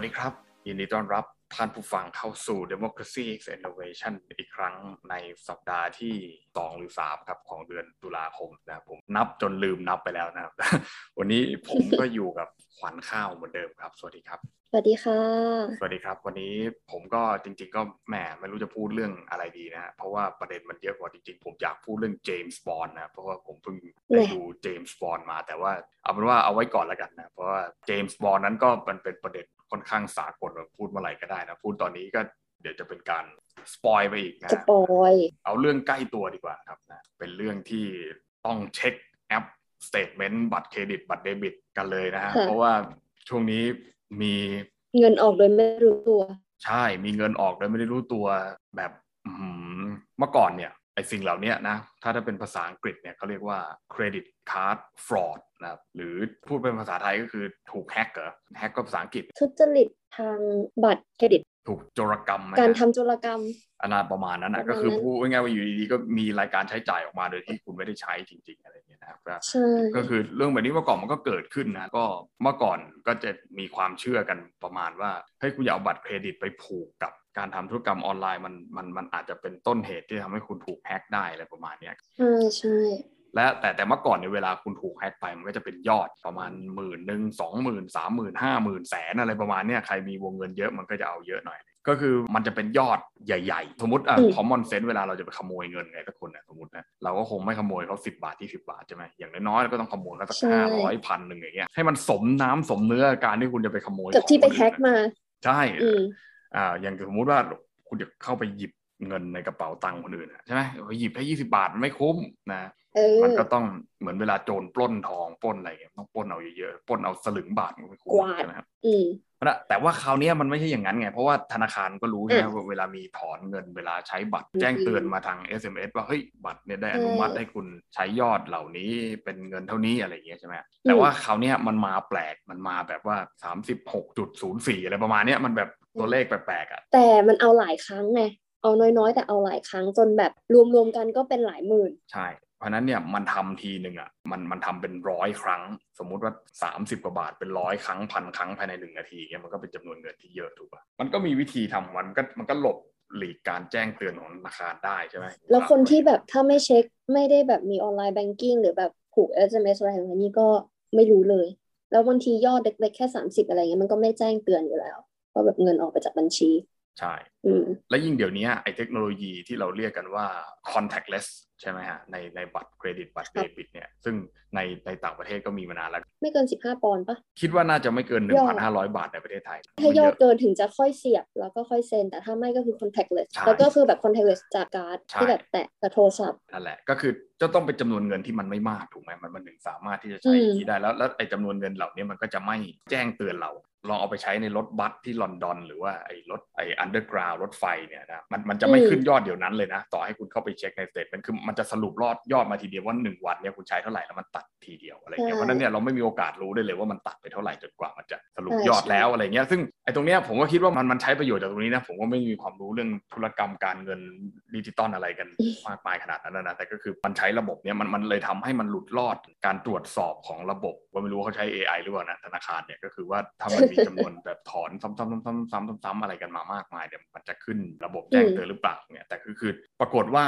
วัสดีครับยินดีต้อนรับท่านผู้ฟังเข้าสู่ Democracy X Innovation อีกครั้งในสัปดาห์ที่ 2 หรือ 3 ครับของเดือนตุลาคมนะครับผมนับจนลืมนับไปแล้วนะครับ วันนี้ผมก็อยู่กับขวัญข้าวเหมือนเดิมครับ สวัสดีครับสวัสดีค่ะ สวัสดีครับ วันนี้ผมก็จริง ๆ ก็แหมไม่รู้จะพูดเรื่องอะไรดีนะฮะเพราะว่าประเด็นมันเยอะกว่าจริง ๆ ผมอยากพูดเรื่องเจมส์บอนด์นะ เพราะว่าผมเพิ่งได้ดูเจมส์บอนด์มา แต่ว่าเอาเป็นว่าเอาไว้ก่อนแล้วกันนะ เพราะว่าเจมส์บอนด์นั้นก็มันเป็นประเด็น ค่อนข้างสากลพูดเมื่อไหร่ก็ได้นะ พูดตอนนี้ก็เดี๋ยวจะเป็นการ spoil ไปอีกนะ spoil เอาเรื่องใกล้ตัวดีกว่าครับนะเป็นเรื่องที่ต้องเช็คแอป statement บัตรเครดิตบัตรเดบิตกันเลยนะฮะเพราะว่าช่วงนี้มีเงินออกโดยไม่รู้ตัว ใช่มีเงินออกโดยไม่ได้รู้ตัวแบบเมื่อก่อนเนี่ย ไอสิ่งเหล่านี้นะถ้าถ้าเป็นภาษาอังกฤษเนี่ยเขาเรียกว่า credit card fraud นะครับหรือพูดเป็นภาษาไทยก็คือถูกแฮกเกอร์แฮกก็ภาษาอังกฤษทุจริตทางบัตรเครดิต ถูกโจรกรรม การทำโจรกรรมอะไรประมาณนั้นนะก็คือพูดง่ายๆว่าอยู่ดีๆก็มีรายการใช้จ่ายออกมาโดยที่คุณไม่ได้ใช้จริง ๆ อะไรอย่างเงี้ยนะครับใช่ก็คือเรื่องแบบนี้เมื่อก่อนมันก็เกิดขึ้นนะก็เมื่อก่อนก็จะมีความเชื่อกันประมาณว่าเฮ้ยคุณอย่าเอาบัตรเครดิตไปผูกกับ การทำธุรกรรมออนไลน์มันมันมันอาจจะเป็นต้นเหตุที่ทำให้คุณถูกแฮ็กได้อะไรประมาณเนี้ยใช่ใช่และแต่แต่เมื่อก่อนในเวลาคุณถูกแฮ็กไปมันก็จะเป็นยอดประมาณหมื่นหนึ่งสองหมื่นสามหมื่นห้าหมื่นแสนอะไรประมาณเนี้ยใครมีวงเงินเยอะมันก็จะเอาเยอะหน่อย ก็คือมันจะเป็นยอดใหญ่ๆ สมมติอะคอมมอนเซนส์เวลาเราจะไปขโมยเงินไงสักคนนะสมมตินะเราก็คงไม่ขโมยเขาสิบาทที่สิบาทใช่ไหมอย่างน้อยๆเราก็ต้องขโมยเขาสักห้าร้อยพันหนึ่งอย่างเงี้ยให้มันสมน้ำสมเนื้อการที่คุณจะไปขโมยกับที่ไปแฮกมาใช่ อืมอ่าอย่างสมมุติว่าคุณจะเข้าไปหยิบเงินในกระเป๋าตังค์คนอื่นใช่ไหมหยิบแค่ยี่สิบาทมันไม่คุ้มนะเออมันก็ต้องเหมือนเวลาโจรปล้นทองปล้นอะไรเงี้ยต้องปล้นเอาเยอะๆปล้นเอาสลึงบาทมันไม่คุ้มกวาดใช่ไหมครับอืมแต่ว่าคราวนี้มันไม่ใช่อย่างนั้นไง เพราะว่าธนาคารก็รู้ใช่ไหมว่าเวลามีถอนเงินเวลาใช้บัตรแจ้งเตือนมาทาง SMS ว่าเฮ้ยบัตรเนี่ยได้อนุมัติให้คุณใช้ยอดเหล่านี้เป็นเงินเท่านี้อะไรอย่างเงี้ยใช่ไหมแต่ว่าคราวนี้มันมาแปลกมันมาแบบว่า 36.04 อะไรประมาณเนี้ยมันแบบ ตัวเลขแปลกๆอะแต่มันเอาหลายครั้งไงเอาน้อยๆ แต่เอาหลายครั้งจนแบบรวมๆกันก็เป็นหลายหมื่น ใช่ เพราะนั้นเนี่ยมันทำทีหนึ่งอะมันมันทำเป็นร้อยครั้ง สมมุติว่า 30 กว่าบาทเป็นร้อยครั้งพันครั้งภายในหนึ่งนาทีเนี่ยมันก็เป็นจำนวนเงินที่เยอะถูกป่ะมันก็มีวิธีทำมันก็มันก็หลบหลีกการแจ้งเตือนของธนาคารได้ใช่ไหมแล้วคนที่แบบถ้าไม่เช็คไม่ได้แบบมี online banking หรือแบบผูก SMS อะไรอย่างนี้ก็ไม่รู้เลย แล้วบางทียอดเล็กๆแค่ 30 อะไรเงี้ยมันก็ไม่แจ้งเตือนอยู่แล้ว ว่าแบบเงินออกไปจากบัญชี ใช่อืมและยิ่งเดี๋ยวนี้ไอ้เทคโนโลยีที่เราเรียกกันว่า contactless ใช่ไหมฮะ ในในบัตรเครดิตบัตรเดบิตเนี่ย ซึ่งในในต่างประเทศก็มีมานานแล้ว ไม่เกิน 15 ปอนด์ปะคิดว่าน่าจะไม่เกินยอด1,500 บาทในประเทศไทย ถ้ายอดมันเยอะเกินถึงจะค่อยเสียบ แล้วก็ค่อยเซ็น แต่ถ้าไม่ก็คือ contactless ใช่แล้วก็คือแบบ contactless จากการ์ดใช่ที่แบบแตะกับโทรศัพท์นั่นแหละก็คือจะต้องเป็นจำนวนเงินที่มันไม่มากถูกไหมมันมันถึงสามารถที่จะใช้อืมอย่างนี้ได้แล้วแล้วไอ้จำนวนเงินเหล่านี้มันก็จะไม่แจ้งเตือนเรา ลองเอาไปใช้ในรถบัสที่ลอนดอน หรือว่าไอ้รถไอ้ underground รถไฟเนี่ยนะมันมันจะไม่ขึ้นยอดเดียวนั้นเลยนะ ต่อให้คุณเข้าไปเช็คใน statement คือมันจะสรุปรอดยอดมาทีเดียวว่าหนึ่งวันเนี่ยคุณใช้เท่าไหร่แล้วมันตัดทีเดียวอะไรเงี้ยเพราะนั้นเนี่ยเราไม่มีโอกาสรู้ได้เลยว่ามันตัดไปเท่าไหร่จนกว่ามันจะสรุปยอดแล้วอะไรเงี้ยซึ่งไอ้ตรงเนี้ยผมก็คิดว่ามันมันใช้ประโยชน์จากตรงนี้นะผมก็ไม่มีความรู้เรื่องธุรกรรมการเงินดิจิตอลอะไรกันมากมายขนาดนั้นนะแต่ก็คือมันใช้ระบบเนี้ยมันมันเลยทำให้มันหลุดรอดการตรวจสอบของระบบว่าไม่รู้เขาใช้ AI หรือเปล่านะธนาคารเนี่ยก็คือว่าถ้ามันมีจำนวนแบบถอนซ้ำๆๆๆๆๆๆอะไรกันมามากมายเดี๋ยวมันจะขึ้นระบบแจ้งเตือนหรือเปล่าเนี่ยแต่คือคือปรากฏว่า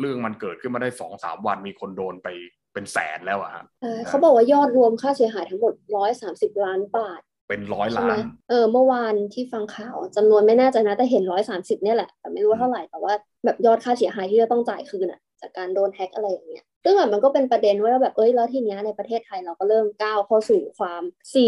เรื่องมันเกิดขึ้นมาได้สองสามวันมีคนโดนไปเป็นแสนแล้วอะฮะเออเขาบอกว่ายอดรวมค่าเสียหายทั้งหมด130ล้านบาทเป็นร้อยใช่ล้าไหมนเออ เมื่อวานที่ฟังข่าวจำนวนไม่แน่ใจนะ แต่เห็น130เนี่ยแหละ แต่ไม่รู้ว่าเท่าไหร่ แต่ว่าแบบยอดค่าเสียหายที่จะต้องจ่ายคืนอะ จากการโดนแฮ็กอะไรอย่างเงี้ย ซึ่งแบบมันก็เป็นประเด็นว่าแบบเอ้ยแล้วทีเนี้ยในประเทศไทยเราก็เริ่มก้าวเข้าสู่ความ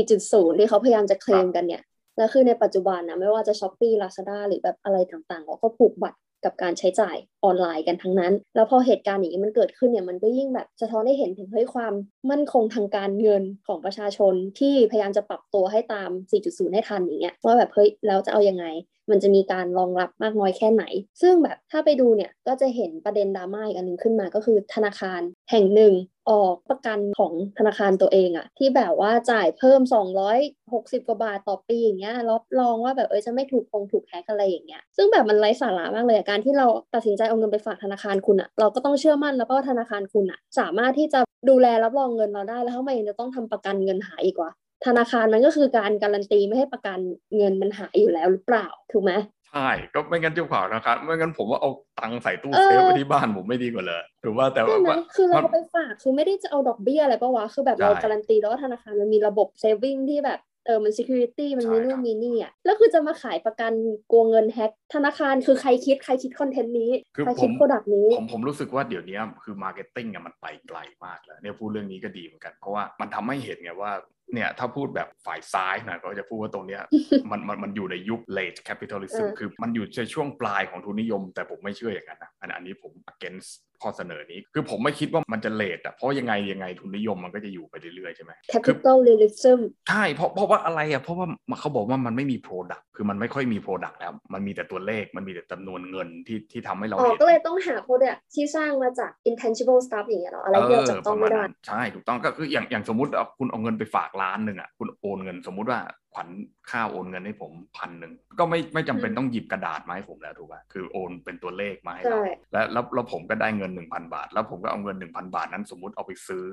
4.0 ที่เขาพยายามจะเคลมกันเนี่ยแล้วคือในปัจจุบันนะไม่ว่าจะ s h อ p e e Lazada หรือแบบอะไรต่างๆเราก็ผูกบัตรกับการใช้จ่ายออนไลน์กันทั้งนั้น แล้วพอเหตุการณ์อย่างนี้มันเกิดขึ้นเนี่ยมันก็ยิ่งแบบสะท้อนให้เห็นถึงเฮ้ยความมั่นคงทางการเงินของประชาชนที่พยายามจะปรับตัวให้ตาม 4.0 ให้ทันอย่างเงี้ยว่าแบบเฮ้ยแล้วจะเอายังไง มันจะมีการรองรับมากน้อยแค่ไหน ซึ่งแบบถ้าไปดูเนี่ยก็จะเห็นประเด็นดราม่าอีกอันหนึ่งขึ้นมาก็คือธนาคารแห่งหนึ่งออกประกันของธนาคารตัวเองอะที่แบบว่าจ่ายเพิ่ม 260 กว่าบาทต่อปีอย่างเงี้ยรับรองว่าแบบเออจะไม่ถูกคงถูกแฮกอะไรอย่างเงี้ยซึ่งแบบมันไร้สาระมากเลยการที่เราตัดสินใจเอาเงินไปฝากธนาคารคุณอะเราก็ต้องเชื่อมั่นแล้วก็ธนาคารคุณอะสามารถที่จะดูแลรับรองเงินเราได้แล้วทำไมยังจะต้องทำประกันเงินหายอีกวะ ธนาคารมันก็คือการการันตีไม่ให้ประกันเงินมันหายอยู่แล้วหรือเปล่าถูกไหมใช่ก็ไม่งั้นขวัญข้าวนะครับไม่งั้นผมว่าเอาตังค์ใส่ตู้เออเซฟไว้ที่บ้านผมไม่ดีกว่าเลยถูกว่าแต่ใช่ว่าไหมคือเรามันไปฝากคือไม่ได้จะเอาดอกเบี้ยอะไรปะวะคือแบบใช่เราการันตีแล้วว่าธนาคารมันมีระบบ saving ที่แบบเออมัน security มันมีนู่นใช่ครับมีนี่อะแล้วคือจะมาขายประกันกลัวเงินแฮ็กธนาคารคือใครคิดใครคิดคอนเทนต์นี้คือใครคิด product นี้ผมผมรู้สึกว่าเดี๋ยวนี้คือ marketing อะมันไปไกลมากแล้วเนี่ยพูดเรื่องนี้ก็ดีเหมือนกัน เพราะว่ามันทำให้เห็นไงว่า เนี่ยถ้าพูดแบบฝ่ายซ้ายน่ะก็จะพูดว่าตรงเนี้ยมันมันมันอยู่ในยุค late capitalism เออคือมันอยู่ในช่วงปลายของทุนนิยม แต่ผมไม่เชื่ออย่างนั้นนะอันอันนี้ผม against ข้อเสนอนี้ คือผมไม่คิดว่ามันจะ late อะเพราะยังไงยังไงทุนนิยมมันก็จะอยู่ไปเรื่อยๆใช่ไหม capitalist realism ใช่เพราะเพราะว่าอะไรอะเพราะว่าเขาบอกว่ามันไม่มี product คือมันไม่ค่อยมี product แล้ว มันมีแต่ตัวเลขมันมีแต่จำนวนเงินที่ที่ทำให้เราอ๋อเห็นก็เลยต้องหา product ที่สร้างมาจาก intangible stuff อย่างเงี้ยเหรออะไรที่เราจับต้องไม่ได้เประาณนั้นใช่ถูกต้องก็คืออย่างอย่างสมมติเอาคุณเอาเงินไปฝากล้านหนึ่งอะคุณโอนเงินสมมุติว่าขวัญค่าโอนเงินให้ผมพันหนึ่งก็ไม่ไม่จำเป็นอืมต้องหยิบกระดาษมาให้ผมแล้วถูกป่ะคือโอนเป็นตัวเลขมาให้ใช่เราแล้วแล้วแล้วผมก็ได้เงิน 1,000 บาท แล้วผมก็เอาเงิน 1,000 บาทนั้นสมมติเอาไปซื้อ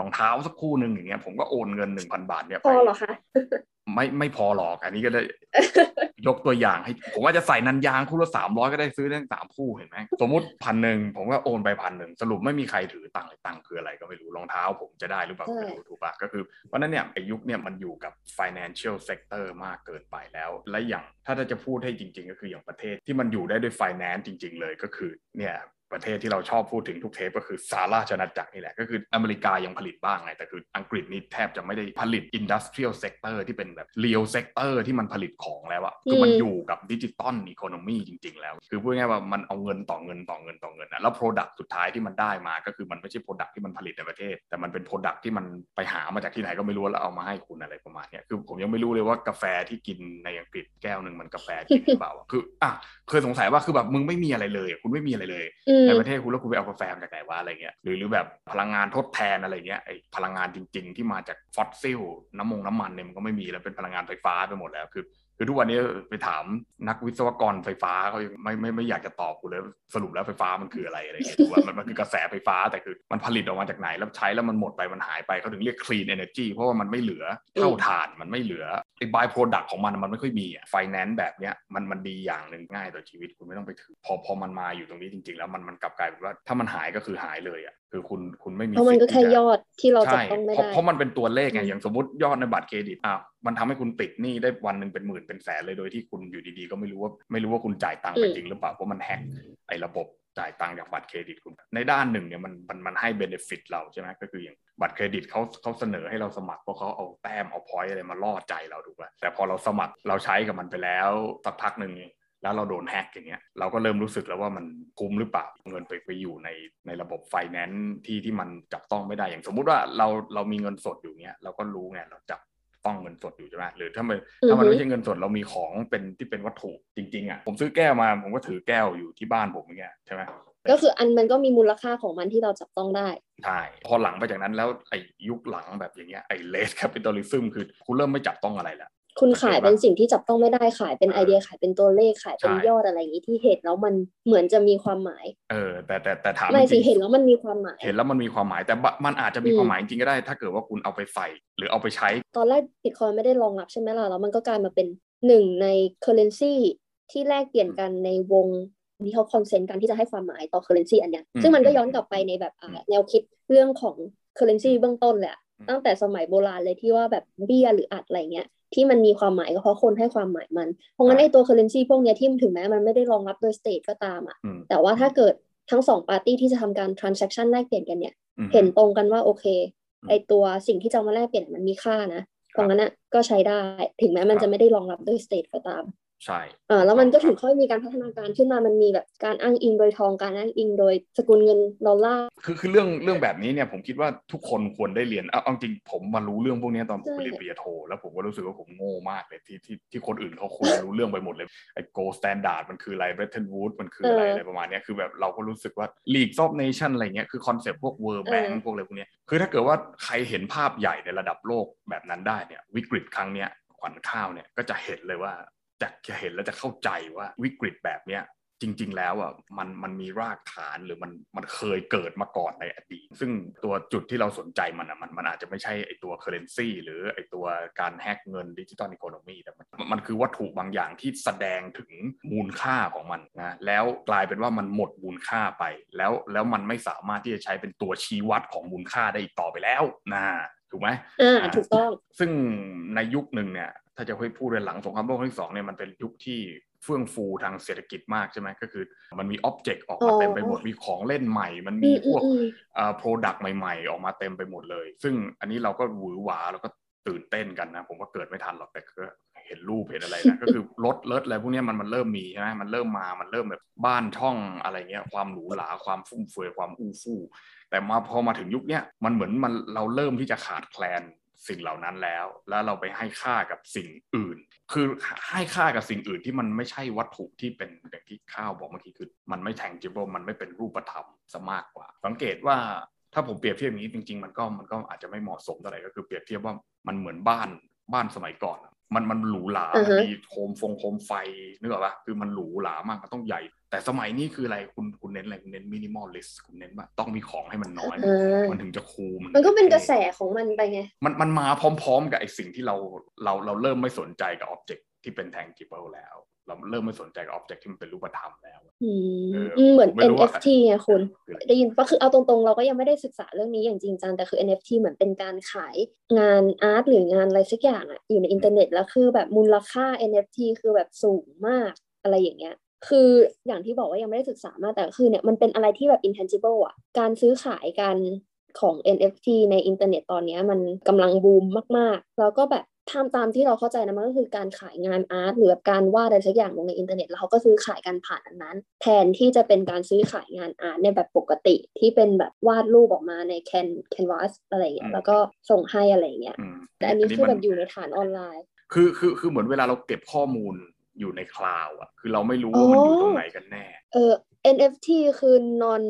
รองเท้าสักคู่หนึ่งอย่างเงี้ยผมก็โอนเงิน 1,000 บาทเนี่ยพไปอเหรอคะ ไม่ไม่พอหรอกอันนี้ก็ได้ยกตัวอย่างให้ ผมว่าจะใส่นันยางคู่ละสามร้อยก็ได้ซื้อได้สามคู่เห็นไหมสมมติพันหนึ่งผมก็โอนไปพันหนึ่งสรุปไม่มีใครถือตังค์เลยตังค์คืออะไรก็ไม่รู้รองเท้าผมจะได้หรือเปล่าใช่ไม่รู้ถูกปะก็คือเพราะฉะนั้นเนี่ยไอายุคเนี่ยมันอยู่กับ financial sector มากเกินไปแล้ว และอย่างถ้าจะพูดให้จริง ๆ ก็คืออย่างประเทศที่มันอยู่ได้ด้วย finance จริง ๆ เลยก็คือเนี่ย ประเทศที่เราชอบพูดถึงทุกเทปก็คือสหราชอาณาจักรนี่แหละ ก็คืออเมริกายังผลิตบ้างไง แต่คืออังกฤษนี่แทบจะไม่ได้ผลิต industrial sector ที่เป็นแบบ real sector ที่มันผลิตของแล้วอะคือมันอืมอยู่กับดิจิตอลอีโคโนมีจริง ๆ แล้ว คือพูดง่ายๆว่ามันเอาเงินต่อเงินต่อเงินต่อเงินนะแล้ว product สุดท้ายที่มันได้มาก็คือมันไม่ใช่ product ที่มันผลิตในประเทศ แต่มันเป็น product ที่มันไปหามาจากที่ไหนก็ไม่รู้แล้วเอามาให้คุณอะไรประมาณเนี้ยคือผมยังไม่รู้เลยว่ากาแฟที่กินในอังกฤษแก้วหนึ่งมันกาแฟจริงหรือเปล่าอะคืออะเคยสงสัยว่าคือแบบมึงไม่มีอะไรเลยอะคุณไม่มีอะไรเลยอืมในประเทศคุณแล้วคุณไปเอากาแฟมาจากไหนวะอะไรเงี้ยหรือหรือแบบพลังงานทดแทนอะไรเงี้ยไอพลังงานจริง ๆ ที่มาจากฟอสซิลน้ำมงน้ำมันเนี่ยมันก็ไม่มีแล้วเป็นพลังงานไฟฟ้าไปหมดแล้วคือ คือทุกวันนี้ไปถามนักวิศวกรไฟฟ้าเขายังไม่ไม่ไม่อยากจะตอบกูเลยสรุปแล้วไฟฟ้ามันคืออะไรอะไรเงี้ยคือว่ามันมันคือกระแสไฟฟ้าแต่คือมันผลิตออกมาจากไหนแล้วใช้แล้วมันหมดไปมันหายไปเขาถึงเรียก clean energy เพราะว่ามันไม่เหลือเท่าถ่านมันไม่เหลือไอ้ by product ของมันมันไม่ค่อยมีอะ finance แบบเนี้ยมันมันดีอย่างหนึ่งง่ายต่อชีวิตคุณไม่ต้องไปถือพอพอมันมาอยู่ตรงนี้จริง ๆ แล้วมันมันกลับกลายเป็นว่าถ้ามันหายก็คือหายเลยอะ คือคุณคุณไม่มีเพราะมันก็สิทธิ์แค่ที่จะยอดที่เราจับใช่ต้องไม่เพราะได้เพราะมันเป็นตัวเลขไงอืมอย่างสมมติยอดในบัตรเครดิตอะมันทำให้คุณติดหนี้ได้วันหนึ่งเป็นหมื่นเป็นแสนเลยโดยที่คุณอยู่ดีๆ ก็ไม่รู้ว่าไม่รู้ว่าคุณจ่ายตังค์ไปจริงหรือเปล่าเพราะมันแฮกไอ้ระบบจ่ายตังค์จากบัตรเครดิตคุณ ในด้านหนึ่งเนี่ยมันมันมันให้เบนฟิตเราใช่ไหมก็คืออย่างบัตรเครดิตเขาเขาเสนอให้เราสมัครเพราะเขาเอาแต้มเอาพอยต์อะไรมาล่อใจเราถูกป่ะแต่พอเราสมัครเราใช้กับมันไปแล้วสักพักหนึ่ง แล้วเราโดนแฮ็กอย่างเงี้ยเราก็เริ่มรู้สึกแล้วว่ามันคุ้มหรือเปล่าเงินไปไปอยู่ในในระบบไฟแนนซ์ที่ที่มันจับต้องไม่ได้อย่างสมมุติว่าเราเรามีเงินสดอยู่เนี้ยเราก็รู้ไงเราจับต้องเงินสดอยู่ใช่ไหมหรือถ้ามันถ้ามันอือฮึไม่ใช่เงินสดเรามีของเป็นที่เป็นวัตถุจริงๆอะผมซื้อแก้วมาผมก็ถือแก้วอยู่ที่บ้านผมอย่างเงี้ยใช่ไหมก็คืออันมันก็มีมูลค่าของมันที่เราจับต้องได้ ใช่ พอหลังไปจากนั้นแล้วไอ้ยุคหลังแบบอย่างเงี้ยไอ้ late capitalism คือคุณเริ่มไม่จับต้องอะไรแล้ว คุณขายเป็นสิ่งที่จับต้องไม่ได้ขายเป็นเออไอเดียขายเป็นตัวเลขขายเป็นใช่ยอดอะไรอย่างนี้ที่เห็นแล้วมันเหมือนจะมีความหมาย เออ แต่แต่แต่ถามไม่จสิริงๆเห็นแล้วมันมีความหมาย เห็นแล้วมันมีความหมายแต่บะมันอาจจะมีอืมความหมายจริงๆก็ได้ ถ้าเกิดว่าคุณเอาไปใส่หรือเอาไปใช้ ตอนแรกบิตคอยไม่ได้รองรับใช่ไหมล่ะแล้วมันก็กลายมาเป็นหนึ่งใน currency ที่แลกเปลี่ยนกันในวงที่เขาคอนเซนต์กันที่จะให้ความหมายต่อ currency อันเนี้ยอืมซึ่งมันก็ย้อนกลับไปในแบบอ่าอืมแนวคิดเรื่องของ currency เบื้องต้นแหลยอะอืมตั้งแต่สมัยโบราณเลยที่ว่าแบบเบี้ยหรืออัดอะไรเงี้ย ที่มันมีความหมายก็เพราะคนให้ความหมายมัน เพราะงั้นไอ้ตัว currency พวกเนี้ยที่ถึงแม้มันไม่ได้รองรับโดย state ก็ตามอะอืมแต่ว่าถ้าเกิดทั้งสองปาร์ตี้ที่จะทำการ transaction แลกเปลี่ยนกันเนี่ยอืมเห็นตรงกันว่าโอเคอืมไอตัวสิ่งที่จะเอามาแลกเปลี่ยนมันมีค่านะคตรับรงนั้นอะก็ใช้ได้ ถึงแม้มันครับจะไม่ได้รองรับด้วย state ก็ตาม ใช่อ่าแล้วมันก็ถึงครับค่อยมีการพัฒนาการขึ้นมามันมีแบบการอ้างอิงโดยทองการอ้างอิงโดยสกุลเงินดอลลาร์คือคือเรื่องเรื่องแบบนี้เนี่ยผมคิดว่าทุกคนควรได้เรียนเอาเอาจริงผมมารู้เรื่องพวกนี้ตอนผมไปใช่เรียนปริญญาโทแล้วผมก็รู้สึกว่าผมโง่มากเลยที่ที่ที่คนอื่นเขาคุยรู้เรื่องไปหมดเลยไอ้ gold standard มันคืออะไร Bretton Woods มันคืออะไรเออออะไรประมาณเนี้ยคือแบบเราก็รู้สึกว่า League of Nation อะไรเงี้ยคือ concept พวก World เออ Bank พวกอะไรพวกเนี้ยคือถ้าเกิดว่าใครเห็นภาพใหญ่ในระดับโลกแบบนั้นได้เนี่ยวิกฤตครั้งเนี้ยขวัญข้าวเนี่ยก็จะเห็นเลยว่า จะจะเห็นแล้วจะเข้าใจว่าวิกฤตแบบเนี้ยจริง ๆ แล้วอะมันมันมีรากฐานหรือมันมันเคยเกิดมาก่อนในอดีต ซึ่งตัวจุดที่เราสนใจมันอะมันมันอาจจะไม่ใช่ไอตัว currency หรือไอตัวการแฮกเงิน digital economy แต่มันมันคือวัตถุบางอย่างที่แสดงถึงมูลค่าของมันนะแล้วกลายเป็นว่ามันหมดมูลค่าไป แล้วแล้วมันไม่สามารถที่จะใช้เป็นตัวชี้วัดของมูลค่าได้อีกต่อไปแล้วนะถูกไหมอ่าถูกต้อง ซึ่งในยุคหนึ่งเนี่ย ถ้าจะให้พูดในหลังสงครามโลกครั้งที่สองเนี่ยมันเป็นยุคที่เฟื่องฟูทางเศรษฐกิจมากใช่ไหมก็คือ มันมี object ออกมาเต็มไปหมดมีของเล่นใหม่ มันมีพวกเอ่อ product ใหม่ ๆ ออกมาเต็มไปหมดเลย ซึ่งอันนี้เราก็หวือหวาแล้วก็ตื่นเต้นกันนะ ผมก็เกิดไม่ทันหรอกแต่ก็เห็นรูปเห็นอะไรนะก็คือรถเลิศอะไรพวกนี้มันมันเริ่มมีใช่ไหมมันเริ่มมามันเริ่มแบบบ้านช่องอะไรเงี้ยความหรูหราความฟุ่มเฟือยความอู้ฟู่แต่มาพอมาถึงยุคเนี้ยมันเหมือนมันเราเริ่มที่จะขาดแคลน สิ่งเหล่านั้นแล้ว แล้วเราไปให้ค่ากับสิ่งอื่น คือให้ค่ากับสิ่งอื่นที่มันไม่ใช่วัตถุที่เป็นอย่างที่ข้าวบอกเมื่อกี้คือมันไม่ tangible มันไม่เป็นรูปธรรมซะมากกว่า สังเกตว่าถ้าผมเปรียบเทียบอย่างนี้จริง ๆ มันก็มันก็อาจจะไม่เหมาะสมเท่าไหร่ก็คือเปรียบเทียบว่ามันเหมือนบ้านบ้านสมัยก่อนมันมันหรูหรา มันมีโคมฟงโคมไฟนึกออกปะคือมันหรูหรามาก มันต้องใหญ่ แต่สมัยนี้คืออะไรคุณคุณเน้นอะไรคุณเน้น minimalist คุณเน้นว่าต้องมีของให้มันน้อย มันถึงจะ cool มันก็เป็นกระแสของมันไปไง มันมันมาพร้อมๆกับไอ้สิ่งที่เราเราเราเริ่มไม่สนใจกับ object ที่เป็น tangible แล้ว เราเริ่มไม่สนใจกับ object ที่มันเป็นรูปธรรมแล้วอืมเหมือน NFT ไงคุณได้ยินก็คือเอาตรงๆ เราก็ยังไม่ได้ศึกษาเรื่องนี้อย่างจริงจังแต่คือ NFT เหมือนเป็นการขายงาน art หรืองานอะไรสักอย่างอะอยู่ในอินเทอร์เน็ตแล้วคือแบบมูลค่า NFT คือแบบสูงมากอะไรอย่างเงี้ย คืออย่างที่บอกว่ายังไม่ได้ศึกษามากแต่คือเนี่ยมันเป็นอะไรที่แบบ intangible อะ การซื้อขายกันของ NFT ในอินเทอร์เน็ตตอนนี้มันกำลังบูมมาก ๆ แล้วก็แบบทำตามที่เราเข้าใจนะมันก็คือการขายงาน art หรือแบบการวาดอะไรสักอย่างลงในอินเทอร์เน็ตแล้วเขาก็ซื้อขายกันผ่านอันนั้น แทนที่จะเป็นการซื้อขายงาน art ในแบบปกติที่เป็นแบบวาดรูปออกมาในแคน canvas อะไรเงี้ยแล้วก็ส่งให้อะไรเงี้ยแต่อันนี้คือแบบอยู่ในฐานออนไลน์ คือคือคือเหมือนเวลาเราเก็บข้อมูล อยู่ในคลาวด์อะ คือเราไม่รู้ว่ามันอยู่ตรงไหนกันแน่ เออ NFT คือ non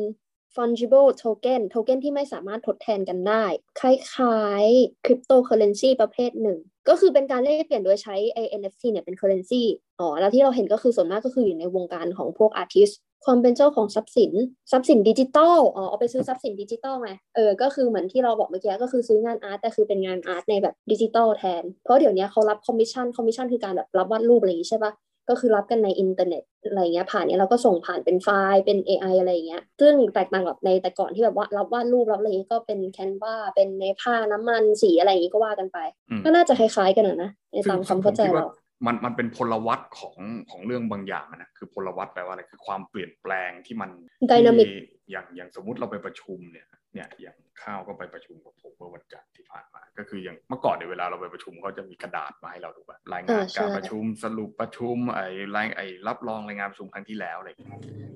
fungible token token ที่ไม่สามารถทดแทนกันได้ คล้ายๆ cryptocurrency ประเภทหนึ่ง ก็คือเป็นการแลกเปลี่ยนโดยใช้ไอ้ NFT เนี่ยเป็น currency อ๋อ แล้วที่เราเห็นก็คือส่วนมากก็คืออยู่ในวงการของพวก artist ความเป็นเจ้าของทรัพย์สินทรัพย์สินดิจิตอลอ๋อเอาไปซื้อทรัพย์สินดิจิตอลไงเออก็คือเหมือนที่เราบอกเมื่อกี้ก็คือซื้องาน art แต่คือเป็นงาน art ในแบบดิจิตอลแทน เพราะเดี๋ยวนี้เขารับ commission commission คือการแบบรับวาดรูปอะไรอย่างนี้ใช่ปะก็คือรับกันในอินเทอร์เน็ตอะไรเงี้ยผ่านเนี้ยเราก็ส่งผ่านเป็นไฟล์เป็น AI อะไรเงี้ยซึ่งแตกต่างกับในแต่ก่อนที่แบบว่ารับวาดรูปรับอะไรเงี้ยก็เป็นแคนวาเป็นในผ้าน้ำมันสีอะไรอย่างงี้ก็ว่ากันไป ก็น่าจะคล้ายๆกันนะในตามความเข้าใจเรา มันมันเป็นพลวัตของของเรื่องบางอย่างนะคือพลวัตแปลว่าอะไรคือความเปลี่ยนแปลงที่มัน Dynamic อย่างอย่างสมมุติเราไปประชุมเนี่ยเนี่ยอย่างข้าวก็ไปประชุมกับผมเมื่อวันจันทร์ที่ผ่านมา ก็คืออย่างเมื่อก่อนในเวลาเราไปประชุมเขาจะมีกระดาษมาให้เราดูแบบรายงานการประชุมสรุปประชุมไอ้รายไอ้รับรองรายงานประชุมครั้งที่แล้วอะไรอย่างเงี้ย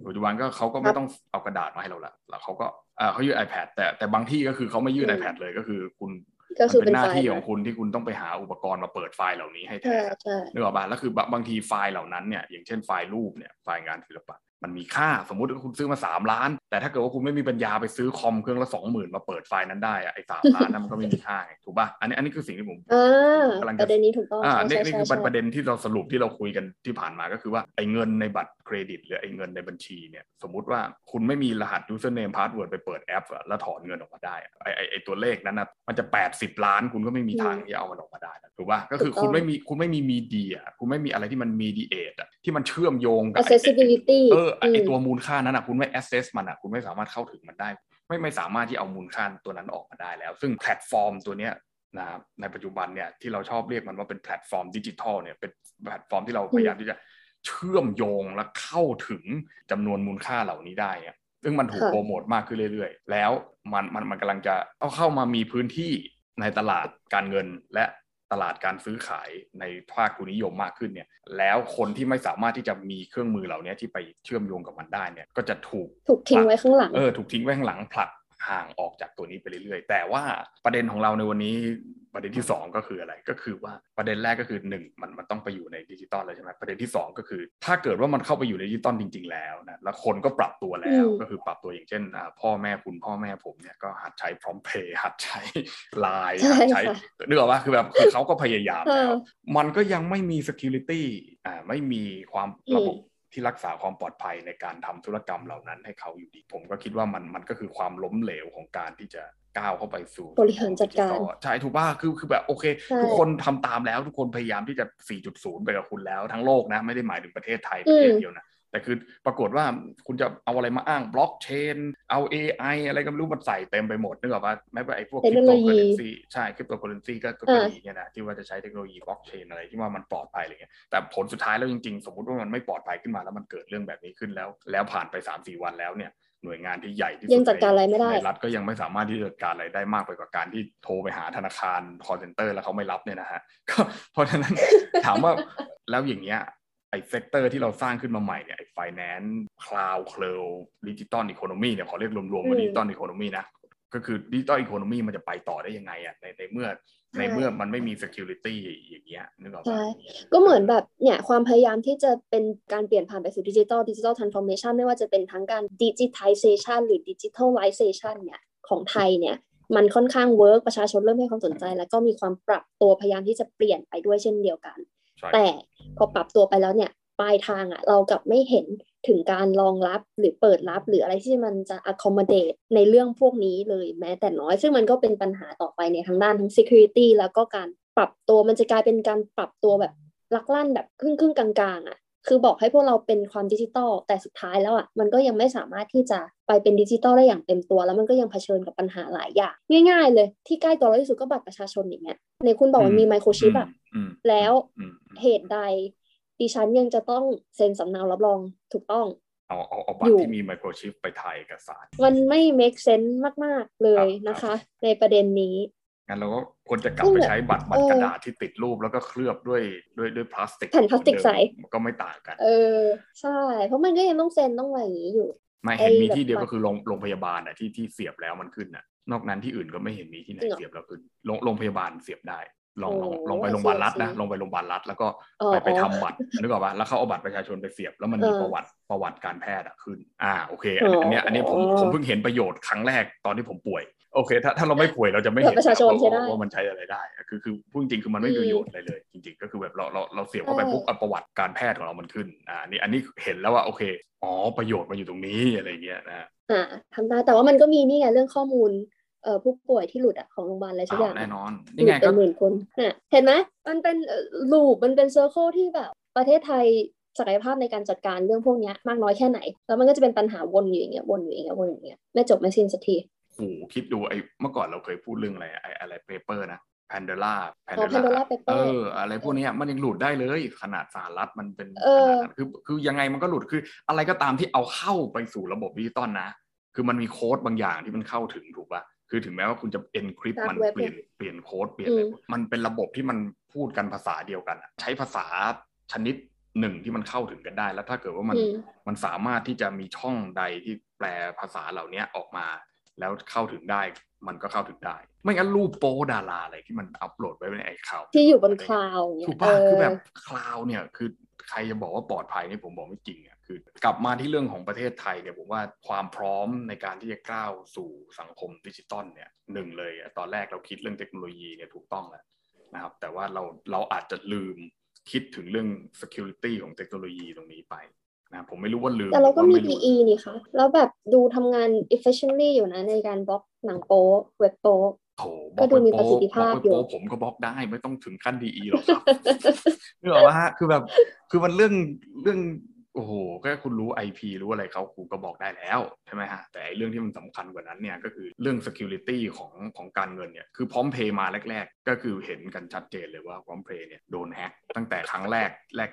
ปัจจุบันก็เขาก็ไม่ต้องเอากระดาษมาให้เราละแล้วเขาก็อ่าเขายื่น iPad แต่แต่บางที่ก็คือเขาไม่ยื่น iPad เลยก็คือคุณ ก็คือเป็นหน้าที่ของคุณที่คุณต้องไปหาอุปกรณ์มาเปิดไฟล์เหล่านี้ให้แทนนึกออกป่ะแล้วคือบางทีไฟล์เหล่านั้นเนี่ยอย่างเช่นไฟล์รูปเนี่ยไฟล์งานศิลปะ มันมีค่าสมมุติว่าคุณซื้อมาสามล้าน แต่ถ้าเกิดว่าคุณไม่มีปัญญาไปซื้อคอมเครื่องละสองหมื่นมาเปิดไฟล์นั้นได้ไอ้สามล้านนั้นมันก็ไม่มีค่าถูกป่ะอันนี้อันนี้คือสิ่งที่ผมกำลังประเด็นนี้ถูกต้องอ่านี่นี่คือประเด็นที่เราสรุปที่เราคุยกันที่ผ่านมาก็คือว่าไอ้เงินในบัตรเครดิต หรือไอ้เงินในบัญชีเนี่ยสมมุติว่าคุณไม่มีรหัส username password ไปเปิดแอปแล้วถอนเงินออกมาได้ไอ้ไอ้ไอ้ตัวเลขนั้นนะมันจะ 80 ล้าน คุณก็ไม่มีทางที่เอามันออกมาได้ถูกป่ะก็คือคุณไม่มีคุณไม่มี media คุณไม่มีอะไรที่มันมีดีเอทอะที่มันเชื่อมโยงกับ accessibility เออไอ้ตัวมูลค่านั้นอะคุณไม่ access มันอะคุณไม่สามารถเข้าถึงมันได้ ไม่ไม่สามารถที่เอามูลค่าตัวนั้นออกมาได้แล้ว ซึ่งแพลตฟอร์มตัวเนี้ยนะครับในปัจจุบันเนี่ยที่เราชอบเรียกมันว่าเป็นแพลตฟอร์มดิจิทัลเนี่ยเป็นแพลตฟอร์มที่เราพยายามที่จะเชื่อมโยงและเข้าถึงจำนวนมูลค่าเหล่านี้ได้อะซึ่งมันถูกโปรโมทมากขึ้นเรื่อย ๆ แล้วมันมันมันกำลังจะเอาเข้ามามีพื้นที่ในตลาดการเงินและ ตลาดการซื้อขายในภาคทุนนิยมมากขึ้นเนี่ยแล้วคนที่ไม่สามารถที่จะมีเครื่องมือเหล่านี้ที่ไปเชื่อมโยงกับมันได้เนี่ยก็จะถูกถูกทิ้งไว้ข้างหลังเออถูกทิ้งไว้ข้างหลังผลัก ห่างออกจากตัวนี้ไปเรื่อยๆ แต่ว่าประเด็นของเราในวันนี้ประเด็นที่ 2 ก็คืออะไรก็คือว่าประเด็นแรกก็คือ 1 มันมันต้องไปอยู่ในดิจิตอลเลยใช่ไหมประเด็นที่ 2 ก็คือ ถ้าเกิดว่ามันเข้าไปอยู่ในดิจิตอลจริง ๆ แล้วนะแล้วคนก็ปรับตัวแล้วก็คือปรับตัวอย่างเช่นพ่อแม่คุณพ่อแม่ผมเนี่ยก็หัดใช้พร้อมเพย์หัดใช้ไลน์หัดใช้นึกออกว่าคือแบบคือเขาก็พยายามแล้วมันก็ยังไม่มี security อ่าไม่มีความระบบ ที่รักษาความปลอดภัยในการทำธุรกรรมเหล่านั้นให้เขาอยู่ดี ผมก็คิดว่ามันมันก็คือความล้มเหลวของการที่จะก้าวเข้าไปสู่บริหารจัดการใช่ถูกป่ะคือคือแบบโอเคใช่ทุกคนทำตามแล้วทุกคนพยายามที่จะ 4.0 ไปกับคุณแล้วทั้งโลกนะ ไม่ได้หมายถึงประเทศไทยประเทศเดียวนะ แต่คือปรากฏว่าคุณจะเอาอะไรมาอ้างบล็อกเชน เอา AI อะไรก็ไม่รู้มันใส่เต็มไปหมดนึกออกป่ะแม้แต่ไอ้พวกเทริคโนโตโลยีเคอเรนซีใช่คริปโตเคอเรนซีก็ก็อ่าดีเนี่ยนะที่ว่าจะใช้เทคโนโลยีบล็อกเชนอะไรที่ว่ามันปลอดภัยอะไรเงี้ยแต่ผลสุดท้ายแล้วจริงๆ สมมติว่ามันไม่ปลอดภัยขึ้นมาแล้วมันเกิดเรื่องแบบนี้ขึ้นแล้ว แล้วผ่านไป3-4วันแล้วเนี่ยหน่วยงานที่ใหญ่ที่สุดยังจัดการอะไรไม่ได้ในรัฐก็ยังไม่สามารถที่จะจัดการอะไรได้มากไปกว่าการที่โทรไปหาธนาคาร call center แล้วเขาไม่รับเนี่ยนะฮะก็เพราะฉะนั้นถามว่าแล้วอย่างเงี้ย ไอ้ sector ที่เราสร้างขึ้นมาใหม่เนี่ยไอ้ finance cloud cloud digital economy เนี่ยขอเรียกรวมๆว่าอืม digital economy นะก็คือ digital economy มันจะไปต่อได้ยังไงอะในในเมื่อใช่ในเมื่อมันไม่มี security อย่างเงี้ยนึกออกปะใช่ก็เหมือนแบบเนี่ยความพยายามที่จะเป็นการเปลี่ยนผ่านไปสู่ดิจิทัล digital transformation ไม่ว่าจะเป็นทั้งการ digitization หรือ digitalization เนี่ยของไทยเนี่ยมันค่อนข้าง work ประชาชนเริ่มให้ความสนใจ แล้วก็มีความปรับตัวพยายามที่จะเปลี่ยนไปด้วยเช่นเดียวกันใช่ แต่พอปรับตัวไปแล้วเนี่ยปลายทางอะเรากลับไม่เห็นถึงการรองรับหรือเปิดรับ หรืออะไรที่มันจะ accommodate ในเรื่องพวกนี้เลยแม้แต่น้อย ซึ่งมันก็เป็นปัญหาต่อไปในทางด้านทั้ง security แล้วก็การปรับตัวมันจะกลายเป็นการปรับตัวแบบลักลั่นแบบครึ่งครึ่งกลางๆอะคือบอกให้พวกเราเป็นความดิจิตอลแต่สุดท้ายแล้วอะมันก็ยังไม่สามารถที่จะไปเป็นดิจิตอลได้อย่างเต็มตัว แล้วมันก็ยังเผชิญกับปัญหาหลายอย่างง่าย ๆ เลยที่ใกล้ตัวเราที่สุดก็บัตรประชาชนอย่างเงี้ย ในคุณบอกมันมีไมโครชิปอะอืมแล้วอืมอืมเหตุใดดิฉันยังจะต้องเซ็นสำเนารับรองถูกต้อง เอาเอาเอาบัอตรยู่ที่มีไมโครชิปไปถ่ายเอกสาร มันไม่ make sense มาก ๆ เลยครับนะคะ ในประเด็นนี้งั้นเราก็ควรจะกลับซึ่งไปแบบใช้บัตรบัตเอรอกระดาษที่ติดรูปแล้วก็เคลือบด้วยด้วยด้วยพลาสติกแผ่นพลาสติกใสก็ไม่ต่างกัน เออ ใช่ เพราะมันก็ยังต้องเซ็นต้องอะไรอย่างนี้อยู่ ไม่เห็นไอ้มีแบบที่เดียวบัตรก็คือโรงโรงพยาบาลอะที่ที่เสียบแล้วมันขึ้นอะ นอกนั้นที่อื่นก็ไม่เห็นมีที่ไหนจริงเหรอเสียบแล้วขึ้นโรงโรงพยาบาลเสียบได้ ลองลองโอ้ลองไปโรงพยาบาลรัฐนะ I see ลองไปโรงพยาบาลรัฐแล้วก็อ๋อไปไปอ๋อทำบัตรนึกออกปะแล้วเขาเอาบัตรประชาชนไปเสียบ แล้วมันมีเออประวัติประวัติการแพทย์อะขึ้น อ่าโอเค อันนี้อันเนี้ยอันนี้ผมอ๋อผมเพิ่งเห็นประโยชน์ครั้งแรกตอนที่ผมป่วยโอเค ถ้าถ้าเราไม่ป่วยเราจะไม่เห็ตนรประชาชนว่าใช้ได้ว่ามันใช้อะไรได้อะคือคือพูดจริงๆคือมันไม่มีประโยชน์อะไรเลย จริง ๆ ก็คือแบบเราเราเราเสียบเข้าไปใช่ปุ๊บอะประวัติการแพทย์ของเรามันขึ้นอ่าอันนี่อันนี้เห็นแล้วว่าโอเคอ๋อประโยชน์มันอยู่ตรงนี้อะไรเงี้ยนะอ่าทำได้แต่ว่ามันก็มีนี่ไงเรื่องข้อมูล เอ่อผู้ป่วยที่หลุดอะของโรงพยาบาลอะไรสักอย่างอ้าวแน่นอน นี่ไงก็หลุไงดเป็นหมื่น่นคนน่ะเห็นไหมมันเป็น loop มันเป็น circle ที่แบบ ประเทศไทยศักยภาพในการจัดการเรื่องพวกเนี้ยมากน้อยแค่ไหน แล้วมันก็จะเป็นปัญหาวนอยู่อย่างเงี้ยวนอยู่อย่างเงี้ยวนอยู่อย่างเงี้ยไม่จบไม่สิ้นสักทีโหคิดดูไอ้เมื่อก่อนเราเคยพูดเรื่องอะไรไอ้อะไร paper นะแพนเดล่าแพนอ๋อ Pandora Paper เอออะไรพวกเนี้ยมันยังหลุดได้เลย ขนาดสหรัฐมันเป็นเอขนาดนั้นคือคือยังไงมันก็หลุดคืออะไรก็ตามที่เอาเข้าไปสู่ระบบดิจิตอลนะ คือมันมีโค้ดบางอย่างที่มันเข้าถึงถูกป่ะ คือถึงแม้ว่าคุณจะ encrypt มัน dark web เปลี่ยนเปลี่ยนโค้ดเปลี่ยนอะไรอืมมันเป็นระบบที่มันพูดกันภาษาเดียวกันอะใช้ภาษาชนิดหนึ่งที่มันเข้าถึงกันได้ แล้วถ้าเกิดว่ามันอืมมันสามารถที่จะมีช่องใดที่แปลภาษาเหล่านี้ออกมา แล้วเข้าถึงได้มันก็เข้าถึงได้ ไม่งั้นรูปโป้ดาราอะไรที่มันอัปโหลดไว้ในไอ้คลาวด์ที่อยู่บนคลาวด์อย่างเงี้ย ถูกป่ะ เออคือแบบคลาวด์เนี่ยคือใครจะบอกว่าปลอดภัยนี่ผมบอกไม่จริงอะคือกลับมาที่เรื่องของประเทศไทยเนี่ยผมว่าความพร้อมในการที่จะก้าวสู่สังคมดิจิตอลเนี่ยหนึ่งเลยอะตอนแรกเราคิดเรื่องเทคโนโลยีเนี่ยถูกต้องแล้วนะครับแต่ว่าเราเราอาจจะลืมคิดถึงเรื่อง security ของเทคโนโลยีตรงนี้ไป นะผมไม่รู้ว่าลืมแต่เราก็มีหอว่ไ PE นี่คะแล้วแบบดูทำงาน efficiently อยู่นะในการบล็อกหนังโป๊เว็บโป๊โถก็ดูมีประสิทธิภาพบล็อกอยู่ไว้โป๊ผมก็บล็อกได้ไม่ต้องถึงขั้นดีหรอกครับนึกออกว่าฮะคือแบบคือมันเรื่องเรื่อง โอ้โหแค่คุณรู้ IP รู้อะไรเขาคุณก็บอกได้แล้วใช่ไหมฮะแต่ไอ้เรื่องที่มันสำคัญกว่านั้นเนี่ยก็คือเรื่อง security ของของการเงินเนี่ยคือพร้อมเพย์มาแรก ๆ ก็คือเห็นกันชัดเจนเลยว่าพร้อมเพย์เนี่ยโดนแฮกตั้งแต่ครั้งแรก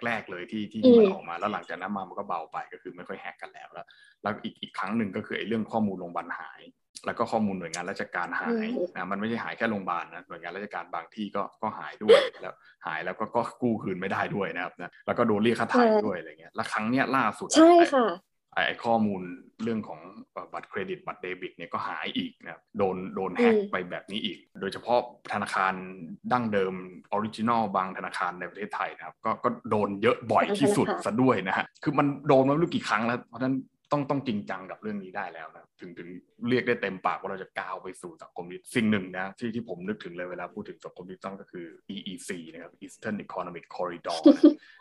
แรก ๆ เลยที่ที่ที่มันอืมออกมาแล้วหลังจากนั้นมามันก็เบาไปก็คือไม่ค่อยแฮกกันแล้วแล้วแล้วอีกอีกครั้งหนึ่งก็คือไอ้เรื่องข้อมูลโรงพยาบาลหาย แล้วก็ข้อมูลหน่วยงานราชการหายอืมนะมันไม่ใช่หายแค่โรงพยาบาลนะหน่วยงานราชการบางที่ก็ก็หายด้วยแล้วหายแล้วก็ก็กู้คืนไม่ได้ด้วยนะครับนะแล้วก็โดนเรียกค่าไถ่ด้วยอะไรเงี้ยแล้วครั้งเนี้ยล่าสุดใช่ค่ะไอ้ไอ้ข้อมูลเรื่องของบัตรเครดิตบัตรเดบิตเนี่ยก็หายอีกนะครับโดนโดนแฮกอืมไปแบบนี้อีก โดยเฉพาะธนาคารดั้งเดิม original บางธนาคารในประเทศไทยนะครับ ก็ก็โดนเยอะบ่อยที่สุดธนาคารซะด้วยนะฮะคือมันโดนมาไม่รู้กี่ครั้งแล้วเพราะฉะนั้น ต้องต้องจริงจังกับเรื่องนี้ได้แล้วนะถึงถึงเรียกได้เต็มปากว่าเราจะก้าวไปสู่สังคมดิจิสิ่งหนึ่งนะที่ที่ผมนึกถึงเลยเวลาพูดถึงสังคมดิจิตอลก็คือ EEC นะครับ Eastern Economic Corridor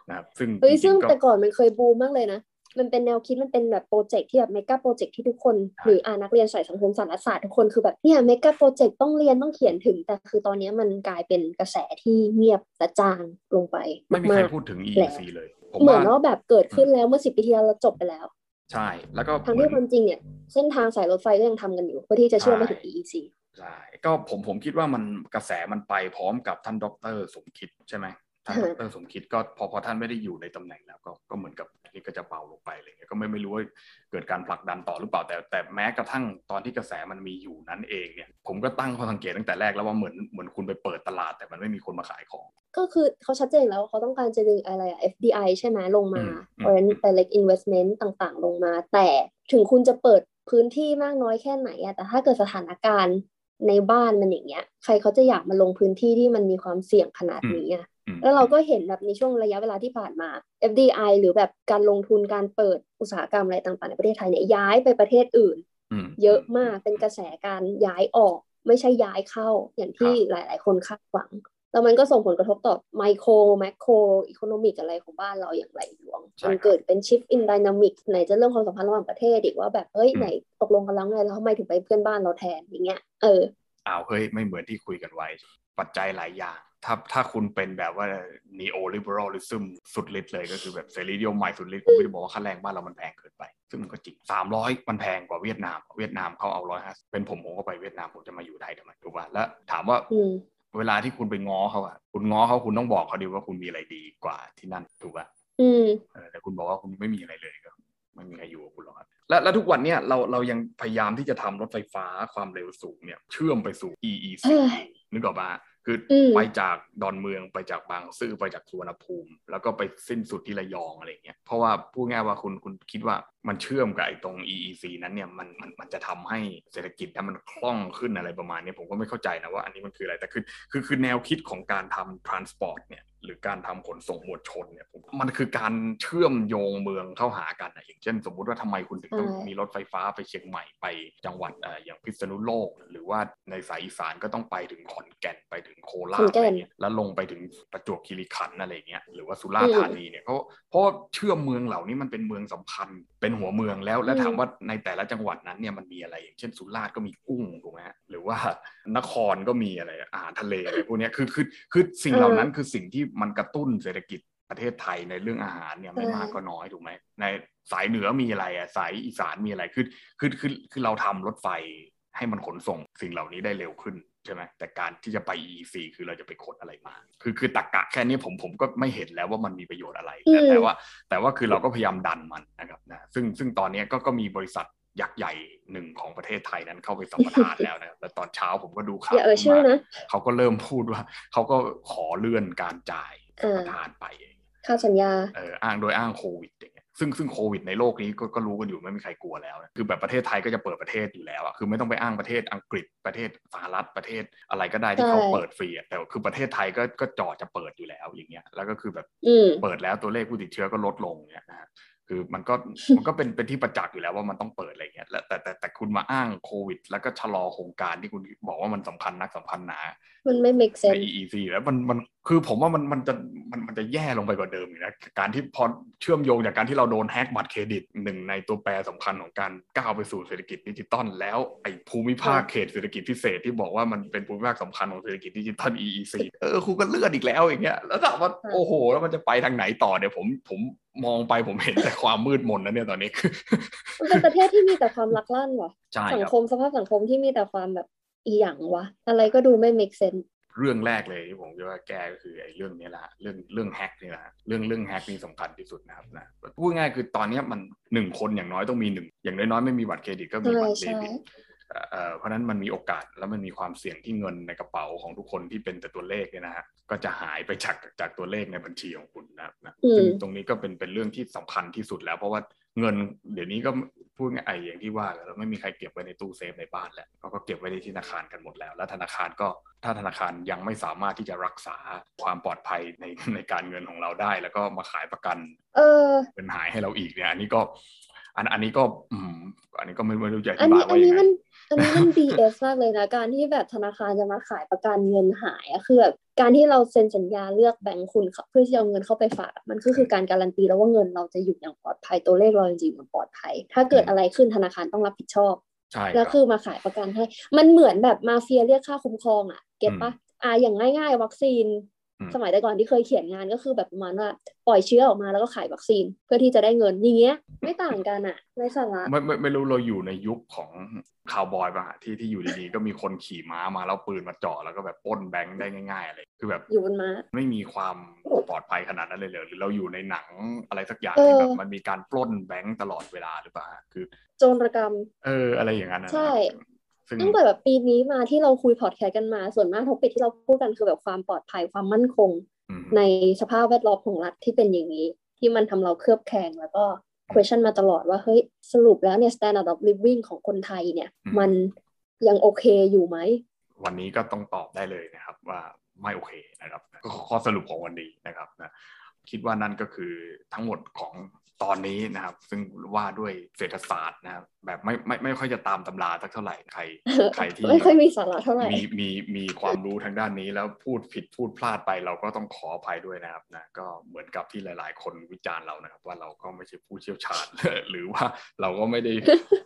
นะครับซึ่งเฮ้ยจริงๆ ซึ่งก็แต่ก่อน่อนมันเคยบูมมากเลยนะ มันเป็นแนวคิดมันเป็นแบบโปรเจกต์ที่แบบเมกะโปรเจกต์ที่ทุกคนใช่หรืออ่านักเรียนสายสังคมสารศาสตร์ทุกคนคือแบบเนี่ยเมกะโปรเจกต์ต้องเรียนต้องเขียนถึง แต่คือตอนนี้มันกลายเป็นกระแสที่เงียบและจางลงไปไม่มีใครากพูดถึงแล้ว EEC เลยผมเหมือนว่าว่าแบบเกิดขึ้นแล้วเมื่อสิบปีที่แล้วเราจบไปแล้ว ใช่ แล้วก็ทั้งเหมือที่นความจริงเนี่ย เส้นทางสายรถไฟก็ยังทำกันอยู่เพื่อที่จะเชื่อมไปถึง EEC ใช่ก็ผมผมคิดว่ามันกระแสมันไปพร้อมกับท่านดรสมคิดใช่ไหม ท่านดฮะรสมคิดก็พอพอท่านไม่ได้อยู่ในตำแหน่งแล้วก็ก็เหมือนกับนี่ก็จะเบาลงไปอะไรเงี้ยก็ไม่ไม่รู้ว่าเกิดการผลักดันต่อหรือเปล่าแต่แต่แม้กระทั่งตอนที่กระแสมันมีอยู่นั้นเองเนี่ยผมก็ตั้งข้อสังเกตตั้งแต่แรกแล้วว่าเหมือนเหมือนคุณไปเปิดตลาด แต่มันไม่มีคนมาขายของ ก็คือเขาชัดเจนแล้วว่าเขาต้องการจะดึงอะไรอะ FDI ใช่ไหมลงมาอืมอืม foreign direct investment ต่างๆ ลงมา แต่ถึงคุณจะเปิดพื้นที่มากน้อยแค่ไหนอะแต่ถ้าเกิดสถานการณ์ในบ้านมันอย่างเงี้ย ใครเขาจะอยากมาลงพื้นที่ที่มันมีความเสี่ยงขนาดนี้อะอืม แล้วเราก็เห็นแบบในช่วงระยะเวลาที่ผ่านมา FDI หรือแบบการลงทุนการเปิดอุตสาหกรรมอะไรต่างๆในประเทศไทยเนี่ยย้ายไปประเทศอื่นมเยอะมากเป็นกระแสการย้ายออก ไม่ใช่ย้ายเข้าอย่างที่ครับหลายๆ คนคาดหวัง แล้วมันก็ส่งผลกระทบต่อ micro macro economic อะไรของบ้านเราอย่างใหญ่หลวงใช่มันครับมันเกิดเป็น shift in dynamic ไหนจะเรื่องความสัมพันธ์ระหว่างประเทศอีกว่าแบบเฮ้ยอืมไหนตกลงกันแล้วไงแล้วทำไมถึงไปเพื่อนบ้านเราแทนอย่างเงี้ยเอออ้าวเฮ้ยไม่เหมือนที่คุยกันไว้ปัจจัยหลายอย่างถ้าถ้าคุณเป็นแบบว่า neo liberalism สุดฤทธิ์เลยก็คือแบบเสรีนิยมใหม่สุดฤทธิ์ผมไม่ได้บอกว่าค่าแรงบ้านเรามันแพงเกินไป ซึ่งมันก็จริงสามร้อยมันแพงกว่าเวียดนาม เวียดนามเขาเอาร้อยห้าเป็นผมผมก็ไปเวียดนามผมจะมาอยู่ไทยทำไมถูกป่ะแล้วถามว่าอืมเวลาที่คุณไปง้อเขาอะคุณง้อเขาคุณต้องบอกเขาดีว่าคุณมีอะไรดีกว่าที่นั่นถูกป่ะอืมเออแต่คุณบอกว่าคุณไม่มีอะไรเลยก็ไม่มีใครอยู่กับคุณหรอกครับและและทุกวันเนี้ยเราเรายังพยายามที่จะทำรถไฟฟ้าความเร็วสูงเนี่ย เชื่อมไปสู่ EEC เอ้ยนึกออกปะ คืออมไปจากดอนเมืองไปจากบางซื่อไปจากสุวรรณภูมิ แล้วก็ไปสิ้นสุดที่ระยองอะไรเงี้ยเพราะว่าพูดง่ายว่าคุณคุณคิดว่ามันเชื่อมกับไอ้ตรง EEC นั้นเนี่ยมันมันมันจะทำให้เศรษฐกิจนั้นมันคล่องขึ้นอะไรประมาณนี้ผมก็ไม่เข้าใจนะว่าอันนี้มันคืออะไรแต่คือคือคือแนวคิดของการทำ transport เนี่ย หรือการทำขนส่งมวลชนเนี่ยผมมันคือการเชื่อมโยงเมืองเข้าหากันนะอย่างเช่น สมมุติว่าทำไมคุณถึงต้องใช่มีรถไฟฟ้าไปเชียงใหม่ไปจังหวัดเอ่ออย่างพิษณุโลก หรือว่าในสายอีสานก็ต้องไปถึงขอนแก่นไปถึงโคราขอชนแก่อะไรนเงี้ยแล้วลงไปถึงประจวบคีรีขันธ์อะไรเงี้ยหรือว่าสุราษฎร์ธานีเนี่ยเขาเพราะว่าเชื่อมเมืองเหล่านี้มันเป็นเมืองสำคัญเป็นหัวเมืองแล้ว แล้วอืมถามว่าในแต่ละจังหวัดนั้นเนี่ยมันมีอะไร อย่างเช่นสุราษฎร์ก็มีกุ้งถูกไหมฮะหรือว่านครก็มีอะไรอาหารทะเลอะไรพวกเนี้ยคือคือคือสิ่งเหล่านั้นคือสิ่งที่มันกระตุ้นเศรษฐกิจประเทศไทยในเรื่องอาหารเนี่ยไม่มากก็น้อยถูกไหมในสายเหนือมีอะไรอะสายอีสานมีอะไรคือคือคือคือเราทำรถไฟให้มันขนส่งสิ่งเหล่านี้ได้เร็วขึ้นใช่ไหมแต่การที่จะไป EEC คือเราจะไปขนอะไรมา คือคือตรกกะแค่นี้ผมผมก็ไม่เห็นแล้วว่ามันมีประโยชน์อะไรแต่อืมแต่ว่า แต่ว่าคือเราก็พยายามดันมันนะครับนะซึ่งซึ่งตอนนี้ก็ก็มีบริษัท ยักษ์ใหญ่หนึ่งของประเทศไทยนั้นเข้าไปสัมปทานแล้วนะครับแล้วตอนเช้าผมก็ดูข่าอย่าเอ่ยชื่อมานะเขาก็เริ่มพูดว่า เขาก็ขอเลื่อนการจ่ายสัมปทานไปค่าสัญญาเอออ้างโดยอ้างโควิดอย่างเงี้ยซึ่งซึ่งโควิดในโลกนี้ก็ก็รู้กันอยู่ไม่มีใครกลัวแล้วนะคือแบบประเทศไทยก็จะเปิดประเทศอยู่แล้วอะคือไม่ต้องไปอ้างประเทศอังกฤษประเทศสหรัฐประเทศอะไรก็ได้ที่เขาใช่เปิดฟรีอะแต่คือประเทศไทยก็ก็จอจะเปิดอยู่แล้วอย่างเงี้ยแล้วก็คือแบบอืมเปิดแล้วตัวเลขผู้ติดเชื้อก็ลดลงเนี่ยนะฮะ คือมันก็มันก็เป็นเป็นที่ประจักษ์อยู่แล้วว่ามันต้องเปิดอะไรเงี้ยแล้วแต่แต่แต่คุณมาอ้างโควิด แล้วก็ชะลอโครงการที่คุณบอกว่ามันสำคัญนักสำคัญหนา มันไม่ make ใน sense EEC แล้วมันมัน คือผมว่ามันมันจะมันมันจะแย่ลงไปกว่าเดิมอีกนะการที่พอเชื่อมโยงจากการที่เราโดนแฮกบัตรเครดิตหนึ่งในตัวแปรสำคัญของการก้าวไปสู่เศรษฐกิจดิจิตอลแล้วไอ้ภูมิภาคเขตเศรษฐกิจพิเศษที่บอกว่ามันเป็นภูมิภาคสำคัญของเศรษฐกิจดิจิตอล EEC เออคุณก็เลื่อนอีกแล้วอย่างเงี้ยแล้วถามว่าค่ะโอ้โห แล้วมันจะไปทางไหนต่อเนี่ยผมผมมองไปผมเห็นแต่ความมืดมนนะเนี่ยตอนนี้มันเป็นประเทศที่มีแต่ความลักลั่นว่ะใช่สังครับคมสภาพสังคมที่มีแต่ความแบบอีหยังวะ อะไรก็ดูไม่ make sense เรื่องแรกเลยที่ผมจะว่าแก้ก็คือไอ้เรื่องนี้แหละฮะเรื่องเรื่องแฮกนี่แหละฮะเรื่องเรื่องแฮกนี่สำคัญที่สุดนะครับนะพูดง่ายคือตอนเนี้ยมันหนึ่งคนอย่างน้อยต้องมีหนึ่งอย่างน้อยๆไม่มีบัตรเครดิตก็มีใช่บัตรเดใช่บิตเอ่อเอ่อเพราะฉะนั้นมันมีโอกาสแล้วมันมีความเสี่ยงที่เงินในกระเป๋าของทุกคนที่เป็นแต่ตัวเลขเนี่ยนะฮะก็จะหายไปจากจากตัวเลขในบัญชีของคุณนะครับนะอืมซึ่งตรงนี้ก็เป็นเป็นเรื่องที่สำคัญที่สุดแล้ว เพราะว่า เงิน เดี๋ยวนี้ก็พูดง่ายๆอย่างที่ว่าแล้วไม่มีใครเก็บไว้ในตู้เซฟในบ้านแล้วเขาก็เก็บไว้ในที่ธนาคารกันหมดแล้ว แล้วธนาคารก็ถ้าธนาคารยังไม่สามารถที่จะรักษาความปลอดภัยในในการเงินของเราได้ แล้วก็มาขายประกัน เออเงินหายให้เราอีกเนี่ยอันนี้ก็ อันอันนี้ก็อืมอันนี้ก็ไม่ไม่รู้จะออันธิบานี้ยอัว่านยันี้งไงมันอันนี้มัน BS มากเลยนะ การที่แบบธนาคารจะมาขายประกันเงินหายอะคือแบบ การที่เราเซ็นสัญญาเลือกแบงค์คุณเพื่อที่จะเอาเงินเข้าไปฝากอะมันก็คือการการันตีแล้วว่าเงินเราจะอยู่อย่างปลอดภัยตัวเลขเราจริงๆมันปลอดภัย ถ้าเกิดอะไรขึ้นธนาคารต้องรับผิดชอบใช่แล้วครับคือมาขายประกันให้ มันเหมือนแบบมาเฟียเรียกค่าคุ้มครองอะเก็ตปะอ่าอย่างง่าย ๆ วัคซีนอืม สมัยแต่ก่อนที่เคยเขียนงานก็คือแบบประมาณว่าปล่อยเชื้อออกมาแล้วก็ขายวัคซีน เพื่อที่จะได้เงินอย่างเงี้ยไม่ต่างกันอะในสาระไม่ไม่ไม่รู้เราอยู่ในยุคของคาวบอยป่ะฮะที่ที่อยู่ดีๆ ก็มีคนขี่ม้ามาแล้วปืนมาเจาะแล้วก็แบบปล้นแบงค์ได้ง่ายๆอะไรคือแบบอยู่บนม้าไม่มีความปลอดภัยขนาดนั้นเลยเหรอหรือเราอยู่ในหนังอะไรสักอย่างเออที่แบบมันมีการปล้นแบงค์ตลอดเวลาหรือเปล่าฮะคือโจรกรรม เอออะไรอย่างนั้นนะใช่ซึ่ง ตั้งแต่แบบปีนี้มาที่เราคุยพอดแคสต์กันมา ส่วนมาก topic ที่เราพูดกันคือแบบความปลอดภัยความมั่นคงอืมในสภาพแวดล้อมของรัฐที่เป็นอย่างนี้ ที่มันทำเราเคลือบแคลงแล้วก็ question มาตลอดว่า เฮ้ย สรุปแล้วเนี่ย standard of living ของคนไทยเนี่ย มันยังโอเคอยู่ไหม วันนี้ก็ต้องตอบได้เลยนะครับว่าไม่โอเคนะครับ ก็ข้อสรุปของวันนี้นะครับนะคิดว่านั่นก็คือทั้งหมดของ ตอนนี้นะครับ ซึ่งว่าด้วยเศรษฐศาสตร์นะครับแบบไม่ไม่ไม่ค่อยจะตามตำราสักเท่าไหร่ใครใครที่ไม่ค่อยมีสาระเท่าไหร่มีมีมีความรู้ทางด้านนี้แล้วพูดผิดพูดพลาดไป เราก็ต้องขออภัยด้วยนะครับนะก็เหมือนกับที่หลาย ๆ คนวิจารณ์เรานะครับ ว่าเราก็ไม่ใช่ผู้เชี่ยวชาญหรือว่าเราก็ไม่ได้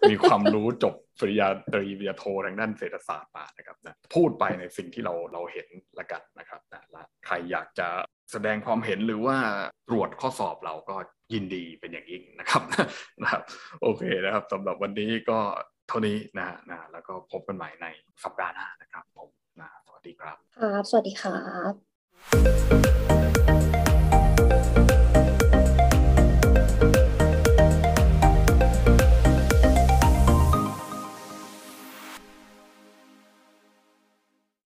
มีความรู้จบปริญญาตรีปริญญาโททางด้านเศรษฐศาสตร์มานะครับนะพูดไปในสิ่งที่เราเราเห็นละกันนะครับนะและใครอยากจะแสดงความเห็นหรือว่าตรวจข้อสอบเราก็ ยินดีเป็นอย่างยิ่งนะครับนะครับโอเคนะครับสำหรับวันนี้ก็เท่านี้นะนะแล้วก็พบกันใหม่ในสัปดาห์หน้านะครับผมนะสวัสดีครับครับ สวัสดีครับ